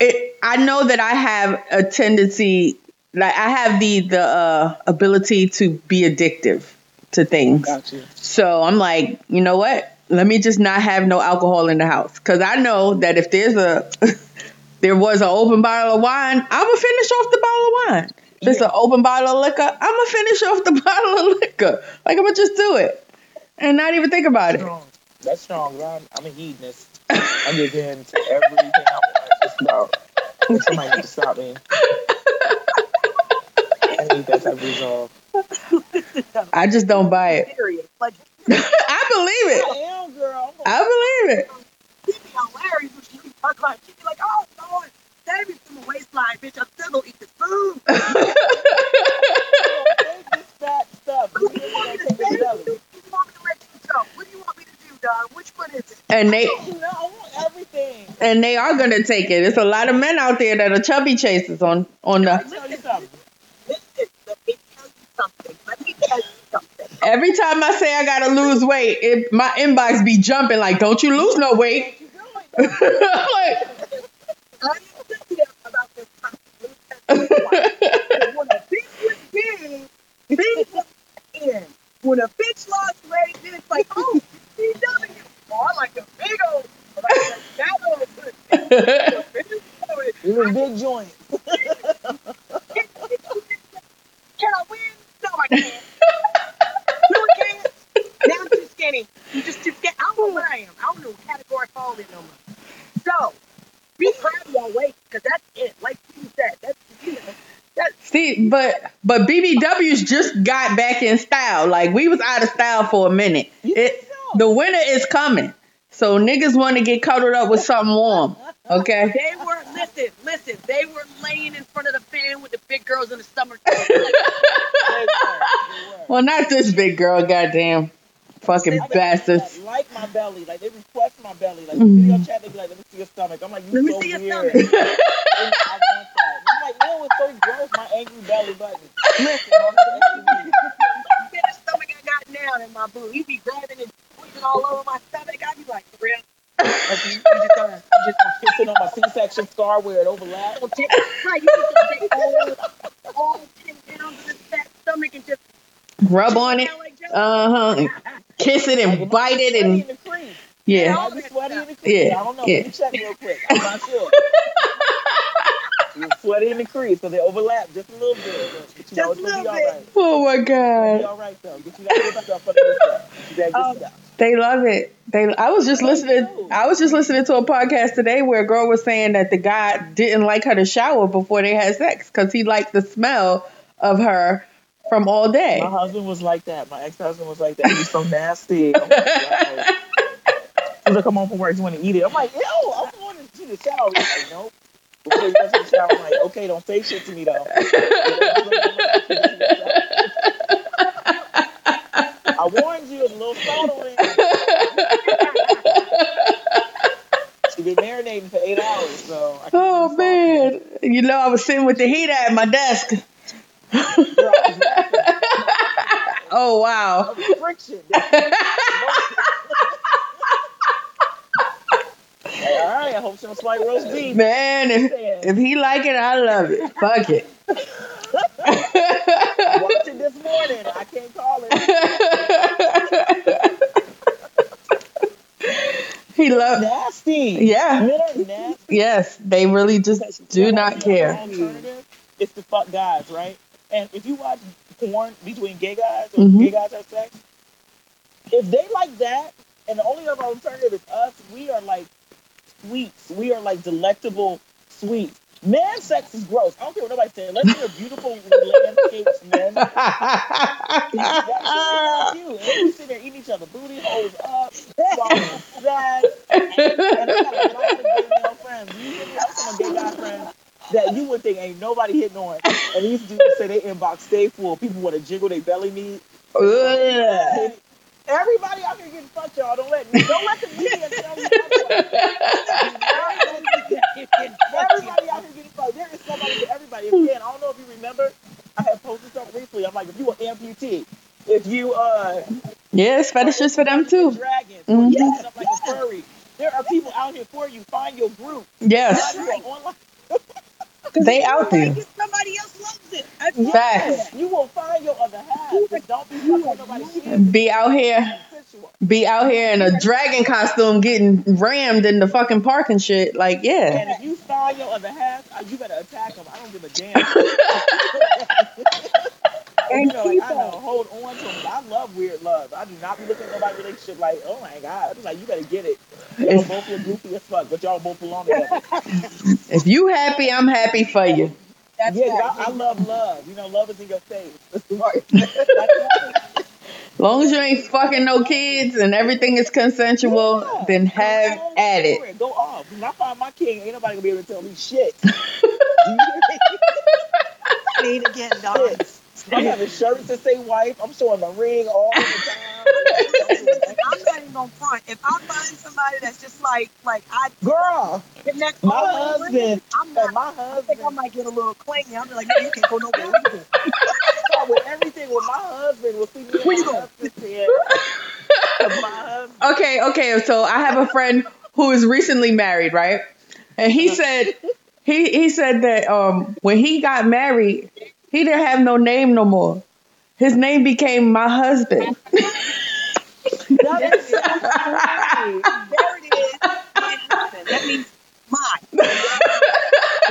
it I know that I have a tendency like I have the the uh, ability to be addictive to things. Got you. So I'm like, you know what? Let me just not have no alcohol in the house because I know that if there's a there was an open bottle of wine, I'm gonna finish off the bottle of wine. If it's an open bottle of liquor, I'm gonna finish off the bottle of liquor. Like I'm gonna just do it and not even think about it. Strong. That's strong. I'm, I'm a hedonist. I'm just into everything I want. Just about. Somebody need to stop me. I need that type of resolve. I just don't buy it. Like, I believe it. I am, girl. I'm believe it. she'd be hilarious when she would talk about it. She'd be like, oh, Lord, save me from the waistline, bitch. I'm still gonna eat this food. this fat stuff. What do you want me to say? this What do you want me to let you go? What do you want me to do, dog? Which one is it? And they You I want everything. and they are gonna take it. There's a lot of men out there that are chubby chasers on on Let the. me tell you something. Listen, let me tell you something. Let me tell you something. Every time I say I gotta lose weight, it, my inbox be jumping like, "Don't you lose no weight?" What you doing? I'm like, I am about this topic. Let me tell you when a bitch was big, big was in. When a bitch lost weight, then it's like, oh, CW. Oh, I like a big old, I like a fat old pussy. You a big joint. Can I win? No, I can't. No, I can't. Now I'm too skinny. I'm just too skinny. I don't know where I am. I don't know what category I fall in no more. So, be proud of your weight, because that's it. Like you said, that's, you know, that's See, but but BBWs just got back in style. Like we was out of style for a minute. It, so? the winter is coming, so niggas want to get cuddled up with something warm. Okay. They were listen, listen. They were laying in front of the fan with the big girls in the stomach. They were, they were. Well, not this big girl, goddamn, fucking I bastards. Like, like my belly, like they request my belly, like Mhm. video chat, they be like, "Let me see your stomach." I'm like, "You Let me so see your weird." stomach. And I want that. I'm like, "No, it's so gross." My angry belly button. Listen, on the SUV. Look at the stomach I got now in my boo. He be grabbing and squeezing all over my stomach. I be like, for real? Like, you, you just gonna, just gonna on my C-section scar where it overlaps. Right, you just take all, all 10 pounds of this fat stomach and just Rub on it. Uh huh. Kiss it and bite it and in yeah. Might in the crease. Yeah, I don't know. yeah. Let me check real quick. I'm not sure. You're sweaty in the crease, so they overlap just a little bit. But, but you know, Just it's a gonna be little all bit. right. Oh my god. all right though. Get you that stuff under the stuff. That good Um, stuff. They love it. They. I was just listening. I was just listening to a podcast today where a girl was saying that the guy didn't like her to shower before they had sex because he liked the smell of her from all day. My husband was like that. My ex-husband was like that. He's so nasty. Oh my God. He's like, come home from work, you want to eat it? I'm like, yo, I'm going to see the shower. He's like, nope. Before you go to the shower, I'm like, okay, don't say shit to me though. I warned you, a little soda in. She's been marinating for eight hours, so. I Oh man, you know I was sitting with the heater at my desk. salty. Girl, I was laughing. Oh wow. friction. All right, I hope some slight roast beef. Man, if, if he like it, I love it. Fuck it. I watched it this morning. I can't call it. he loves Nasty. Yeah. Men are nasty. Yes, they really just do not care. It's to fuck guys, right? And if you watch porn between gay guys or Mhm. gay guys have sex, if they like that, and the only other alternative is us, we are like sweets. We are like delectable sweets. Man sex is gross. I don't care what nobody says. Unless you're a beautiful landscapes men. That shit cute. And we sit there eating each other booty holes up, that. And and I got a gay male friends. You? I'm some gay guy friends that you would think ain't nobody hitting on. And these dudes say they inbox stay full. People want to jiggle their belly meat. Ugh. Everybody out here getting fucked, y'all. Don't let me don't let the media tell you Everybody out here getting fucked. There is somebody for everybody. Again, I don't know if you remember. I had posted something recently. I'm like, if you an amputee, if you uh Yes, fetishes for them too. dragons, Mhm. dress up like a furry, there are people out here for you. Find your group. Yes, Find your online- they out there. Somebody else loves it. Yes, Facts. You will find your other half. Don't be fucking nobody. Be out here, be out here in a dragon costume, getting rammed in the fucking park and shit. Like, yeah. And if you find your other half, uh, you better attack them. I don't give a damn. And you know, like, I know, hold on to them. I love weird love. I do not be looking at nobody's relationship like, oh my god. I be like, you better get it. Y'all both look goofy as fuck, but y'all both belong together. If you happy, I'm happy for you. That's yeah, right. I, I love love. You know, love is in your face. Long as you ain't fucking no kids and everything is consensual, Yeah. then have Go at for it. Go off. When I find my king, ain't nobody gonna be able to tell me shit. You hear me? Clean again, dog. Shit. I'm having shirts that say wife. I'm showing my ring all the time. I'm not even gonna front. If I find somebody that's just like, like I Girl, connect my husband, women, I'm not. my I think I might get a little clingy. I'm like, no, you can't go nowhere. Where you with everything with my husband. Will see me Where you and my going? husband my husband. Okay, okay. So I have a friend who is recently married, right? And he said he he said that um when he got married, he didn't have no name no more. His name became my husband. That is so funny. There it is. My husband. That means mine.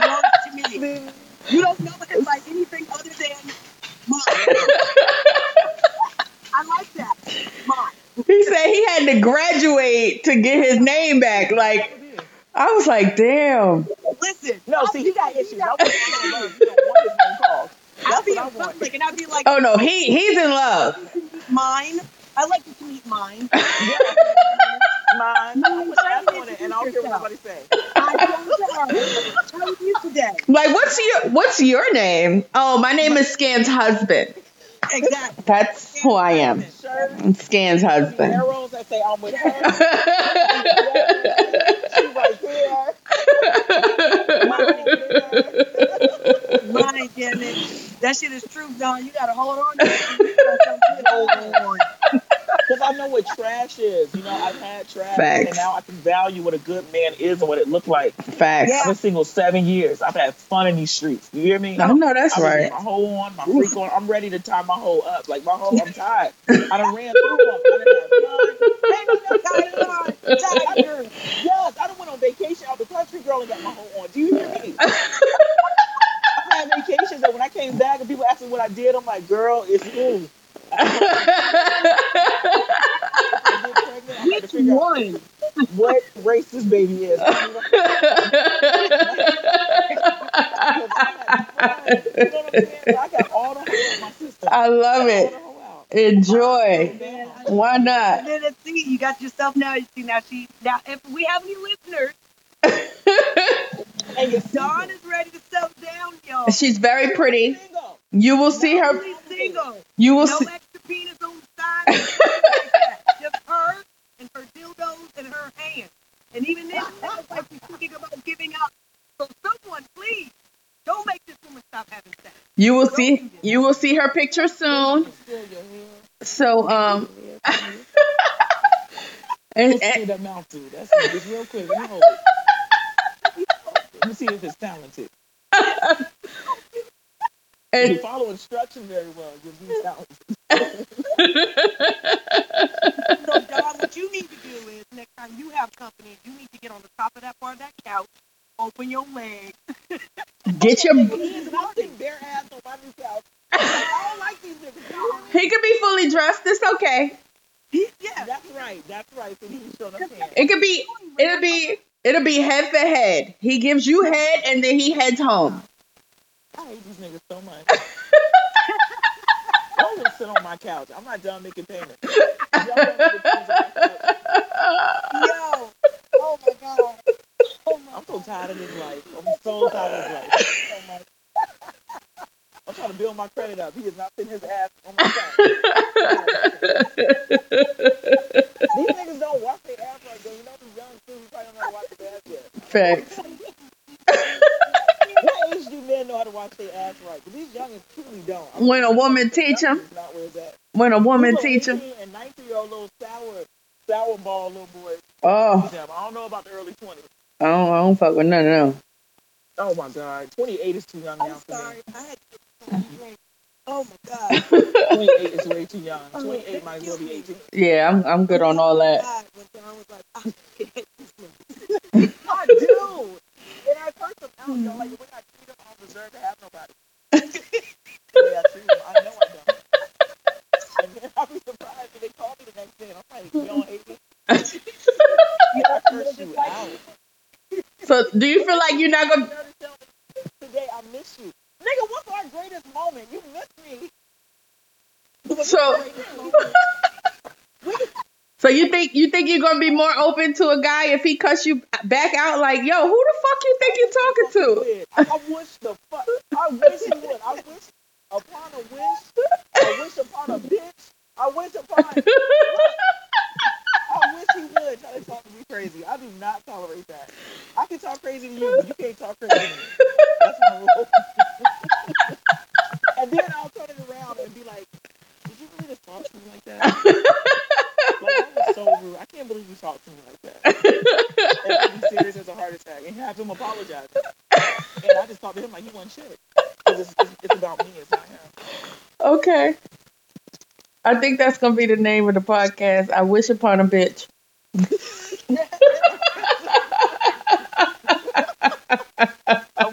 Belongs to me. You don't know him by anything other than mine. I like that. Mine. He said he had to graduate to get his name back. Like I was like, damn. Listen. No, see, he got issues. I wasn't gonna love. You don't want his name called. I'll be what in I want. public and I'll be like, Oh no, he he's in love. mine. I like to meet mine. Yeah. Mine. I'm gonna ask on it, and I don't care what nobody say. I'm going to. How are you today? Like, what's your what's your name? Oh, my name is Scan's husband. Exactly. That's who I am. Shirt, I'm Scan's husband. arrows that say I'm with her. She right damn it. That shit is true, Dawn. You gotta hold on. to it. Hold on. Because I know what trash is. You know, I've had trash, Facts. and now I can value what a good man is and what it looked like. Facts. Yeah. I've been single seven years. I've had fun in these streets. You hear me? I know that's I was right. my hoe on, my freak on. I'm ready to tie my hoe up. Like my hoe, I'm tired. I done ran through them. Tiger. Yes, I went on vacation out the country, girl, and got my hoe on. Do you hear me? I've had vacations, and when I came back and people asked me what I did, I'm like, girl, it's you. I get pregnant, I had to Which one? what race this baby is. You know what I'm saying? So I got all the hoe out my system. I love it. The hoe out. Enjoy. Oh, man, Why not? And then let's see, you got yourself now. You see now she now if we have any listeners, And Dawn is ready to settle down, y'all. She's very pretty. You will see her. Single. You will No see. extra penis on the side. like that. Just her and her dildos and her hand. And even then, it sounds like she's thinking about giving up. So someone, please, don't make this woman stop having sex. You will see. You will see her picture soon. Still your hair. So um. and, Let's see and that mouth do. That's it. Just real quick. Let me hold it. Let me see if it's talented. If you follow instruction very well, you'll be talented. So, Dawn, what you need to do is next time you have company, you need to get on the top of that part of that couch, open your legs. get your. Kids, and I'm bare ass on my new couch. I don't like these niggas. You hear me? He could be fully dressed. It's okay. Yeah. That's right. That's right. So he can show them hands. It could be. It'll be. It'll be head for head. He gives you head, and then he heads home. I hate these niggas so much. Y'all will sit on my couch. I'm not done making payments. Y'all don't make payments on my couch. Yo. Oh my God. I'm so tired of this life. I'm so tired of this life. I'm trying to build my credit up. He is not sitting his ass on my couch. These niggas don't wash their ass right though. You know these young who probably don't know how to wash their ass yet. Facts. What age do men know how to wash their ass right? 'Cause these youngins truly don't. When a woman teach him. Not where it's. When a woman teach him. And 19 year old little sour, sour ball little boy. Oh, I don't know about the early 20s. I don't, I don't fuck with none of them. Oh my God, 28 is too young I'm for sorry. me. I had to get some drink. Mm-hmm. Oh my God. 28 is way too young. 28 might as well be 18. Yeah, I'm I'm good on all that. Oh God, when Dawn was like, I hate this woman. I do. And I curse them out, yo. Like, when I treat them, I don't deserve to have nobody. the way I treat them, I know I don't. And then I'll be surprised when they call me the next day, and I'm like, you don't hate me? I curse you out. So, do you feel like you're not gonna? know, tell me, Today, I miss you. Nigga, what's our greatest moment? You miss me. What's So- our greatest moment? So you think you think you're gonna be more open to a guy if he cuss you back out? Like, yo, who the fuck you think you're talking to? I, I wish the fuck. I wish he would. I wish upon a wish. I wish upon a bitch. I wish upon. I he would try to talk me crazy. I do not tolerate that. I can talk crazy to you, but you can't talk crazy to me. That's my rule. and then I'll turn it around and be like, "Did you really just talk to me like that?" like that was so rude. I can't believe you talked to me like that. And be serious as a heart attack and have him apologize. And I just talked to him like he wasn't shit. 'Cause it's, it's, it's about me, it's not him. Okay. I think that's gonna be the name of the podcast. I wish upon a bitch. I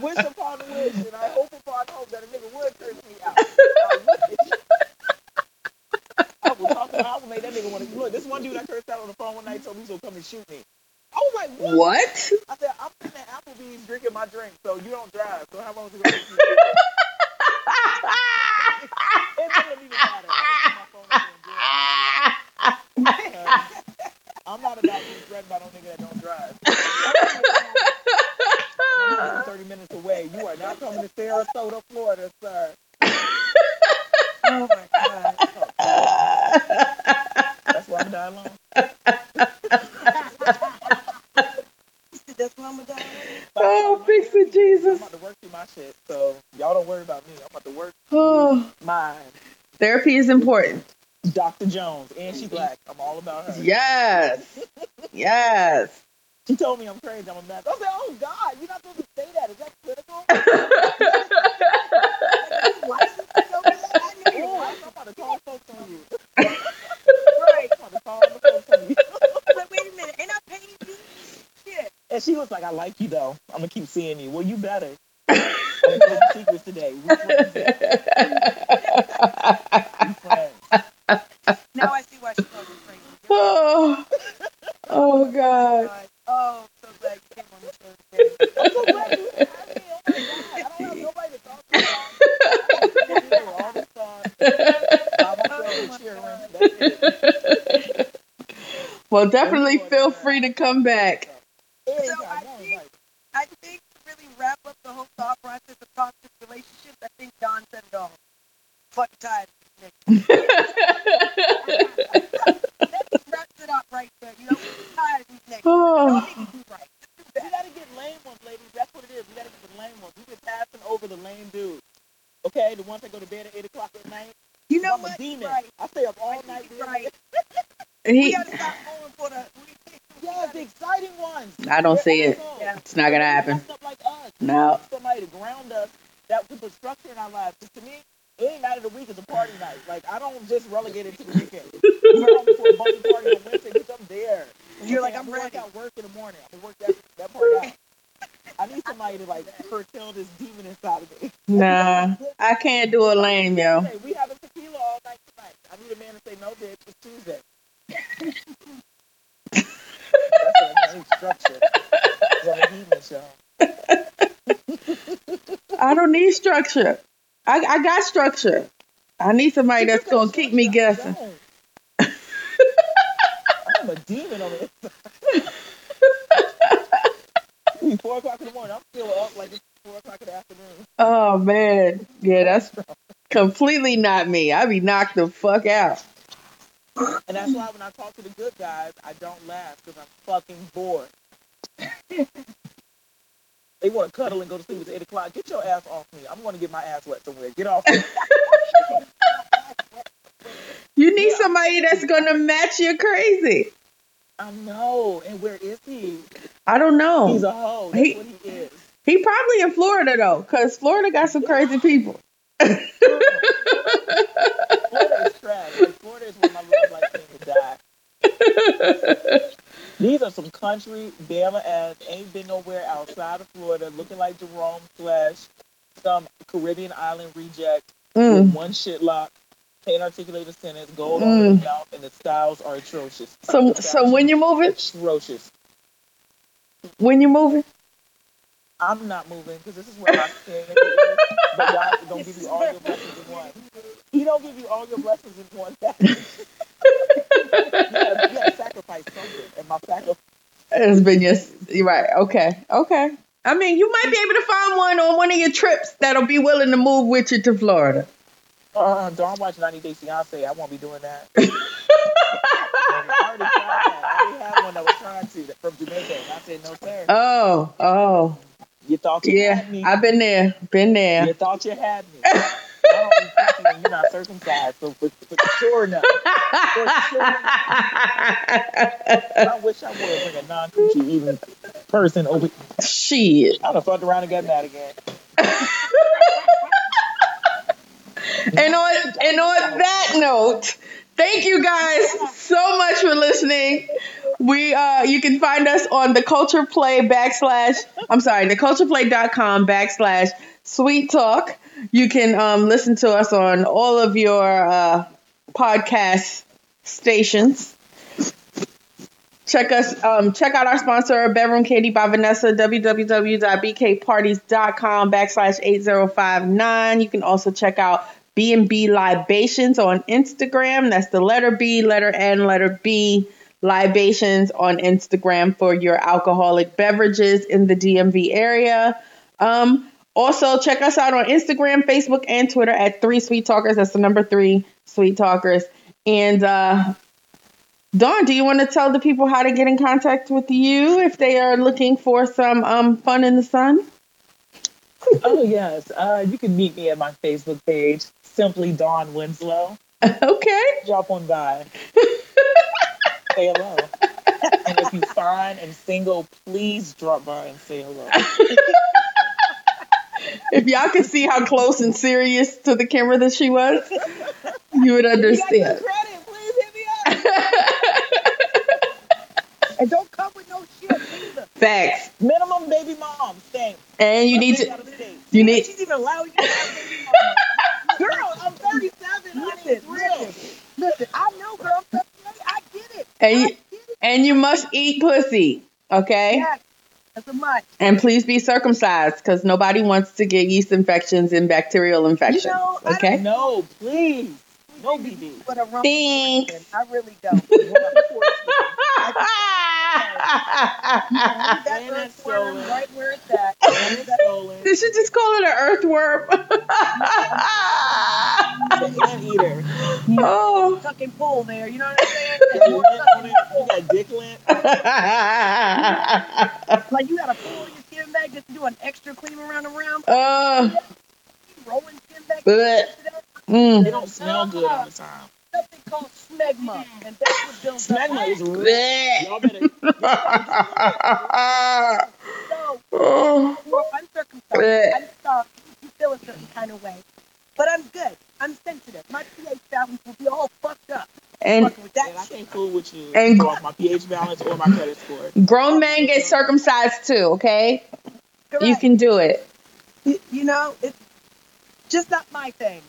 wish upon a wish and I hope upon hope that a nigga would curse me out. I wish. I will talk I will make that nigga want to look. This one dude I cursed out on the phone one night told me he was gonna come and shoot me. I was like, what? What? I said, I'm sitting at Applebee's drinking my drink, so you don't drive. So how long is it gonna take you there? doesn't even matter. I my phone up and do it. Uh, I'm not about to be threatened by no nigga that don't drive. I'm 30 minutes away. You are not coming to Sarasota, Florida, sir. Oh my god. That's why I'm dying alone. That's what I'm gonna oh, fix it, Jesus. I'm about to work through my shit, so y'all don't worry about me. I'm about to work Oh, mine. therapy is important. Dr. Jones, and she black. I'm all about her. Yes. Yes. She told me I'm crazy. I'm a mess. I was like, oh God, you're not supposed to say that. Is that critical? I'm about to call folks on you. Right. I'm about to call the folks on you. But wait a minute, ain't I paying you? Shit. And she was like, I like you though. I'm gonna keep seeing you. Well, you better. I'm gonna tell you secrets today. We friends. We friends. Now I see why she called me crazy. oh, oh God. God. Oh, so glad you came on the show today. I'm so glad you asked me. Oh my God. I don't have nobody to talk to. I'm here all the time. By myself with cheering. That's it. Well, definitely feel free to come back. Anytime. I No, think- like, I think to really wrap up the whole thought process of toxic relationships, I think Dawn said it all. Fuck tired. of these niggas. That wraps it up right there. You know, we're tired of these niggas. Y'all Oh, need to do right. Just do We that. gotta get lame ones, ladies. That's what it is. We gotta get the lame ones. We've been passing over the lame dudes. Okay, the ones that go to bed at eight o'clock at night. You know I'm a what? demon. Right. I stay up all night. You're doing right. it. We he. gotta stop going for the. We, Yes, the exciting ones. I don't see it. Yeah. It's not gonna happen. Like us. No. Somebody to ground us that could put structure in our lives. 'Cause to me, it ain't night of the week. It's a party night. Like I don't just relegate it to the weekend. You know, for a bumper party on Wednesday, bitch, I'm there. You're like, I'm gonna ready. Work out work in the morning. I'm gonna work that that part out. I need somebody to like curtail this demon inside of me. Nah, I can't do a lame, yo. Hey, we having tequila all night tonight. I need a man to say no, bitch. It's Tuesday. That's I need structure. It's on the. I don't need structure. I, I got structure. I need somebody that's gonna keep me guessing. I'm a demon on the inside. Four o'clock in the morning. I'm still up like it's four o'clock in the afternoon. Oh man, yeah, that's completely not me. I'd be knocked the fuck out. And that's why when I talk to the good guys, I don't laugh because I'm fucking bored. they want to cuddle and go to sleep at 8 o'clock. Get your ass off me. I'm going to get my ass wet somewhere. Get off me. You need somebody that's gonna match your crazy. I know. And where is he? I don't know. He's a hoe. That's He- what he is. He probably in Florida though, cause Florida got some crazy people. Florida is trash. Like, Florida is where my love life came to die. These are some country Bama ass ain't been nowhere outside of Florida, looking like Jerome slash some Caribbean island reject Mm. with one shit lock, can't articulate a sentence, gold Mm. his mouth, and the styles are atrocious. So, so when you're moving? atrocious. When you're moving? I'm not moving because this is where my skin is. But God don't give you all your blessings in one. He don't give you all your blessings in one package. you, gotta, you gotta sacrifice something, and my sacrifice. It's been just you're right. Okay, okay. I mean, you might be able to find one on one of your trips that'll be willing to move with you to Florida. Uh, don't watch 90 Day Fiance. I won't be doing that. I already tried that. I already had one that was trying to from Jamaica, I said no, sir. Oh, oh, You thought you yeah. had me. I've been there, been there. You thought you had me. I don't even think you, you're not circumcised, so for, for sure no. For sure no. I wish I would bring a non-coochie even person over. Shit. I done fucked around and got mad again. And on and on that note, thank you guys so much for listening. We uh you can find us on the culture play backslash I'm sorry, the cultureplay.com backslash sweet talk. You can um listen to us on all of your uh podcast stations. Check us um check out our sponsor, Bedroom Candy by Vanessa, www.bkparties.com backslash 8059. You can also check out B&B Libations on Instagram. That's the letter B, letter N, letter B Libations on Instagram for your alcoholic beverages in the DMV area. Um, also, check us out on Instagram, Facebook, and Twitter at Three Sweet Talkers. That's the number three Sweet Talkers. And uh, Dawn, do you want to tell the people how to get in contact with you if they are looking for some um, fun in the sun? oh yes, uh, you can meet me at my Facebook page, simply Dawn Winslow. Okay. Drop on by. say hello. And if you're fine and single, please drop by and say hello. if y'all could see how close and serious to the camera that she was, you would understand. credit, please hit me up. and don't come with no shit either. Facts. Minimum baby mom, thanks. And you need to. You need. She's even allowing you to have baby mama. Girl, I'm 37. honey. Listen, It's real. listen. Listen, I know, girl. I'm 38. I get it. And you, and you must eat pussy, okay? Yes, that's a much. And please be circumcised because nobody wants to get yeast infections and bacterial infections. know, okay? No, please. No BB. But a rump Thanks. I really don't. Leave that And it's earthworm right where it's at. And it's stolen. They should just call it an earthworm. And eater. oh. Tuck and pull there. You know what I'm saying? You And more tuck and pull. got dick lint. Like you gotta pull your skin back just to do an extra clean around and around. uh, Rolling skin back. Blech. They mm. don't smell good all the time. Something called smegma, and that's what builds up. Smegma is real. Y'all better. So, oh. well, I'm circumcised. Blech. I'm sorry. You feel a certain kind of way. But I'm good. I'm sensitive. My pH balance will be all fucked up. And with that And I can't fool with you. And- my pH balance or my credit score. grown men get circumcised too, okay? You can do it. You, you know, it's just not my thing.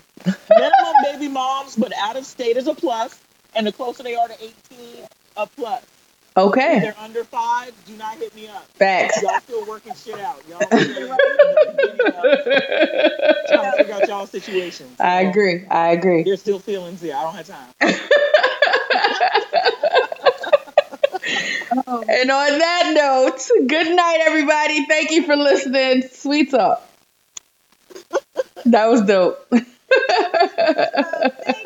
Minimum baby moms, but out of state is a plus. And the closer they are to 18, a plus. If Okay. they're under five, do not hit me up. Facts. Y'all still working shit out. Y'all still trying to figure out y'all situations. I agree. I agree. There's still feelings there. I don't have time. Oh, And on that note, good night, everybody. Thank you for listening. Sweet talk. That was dope. oh, thank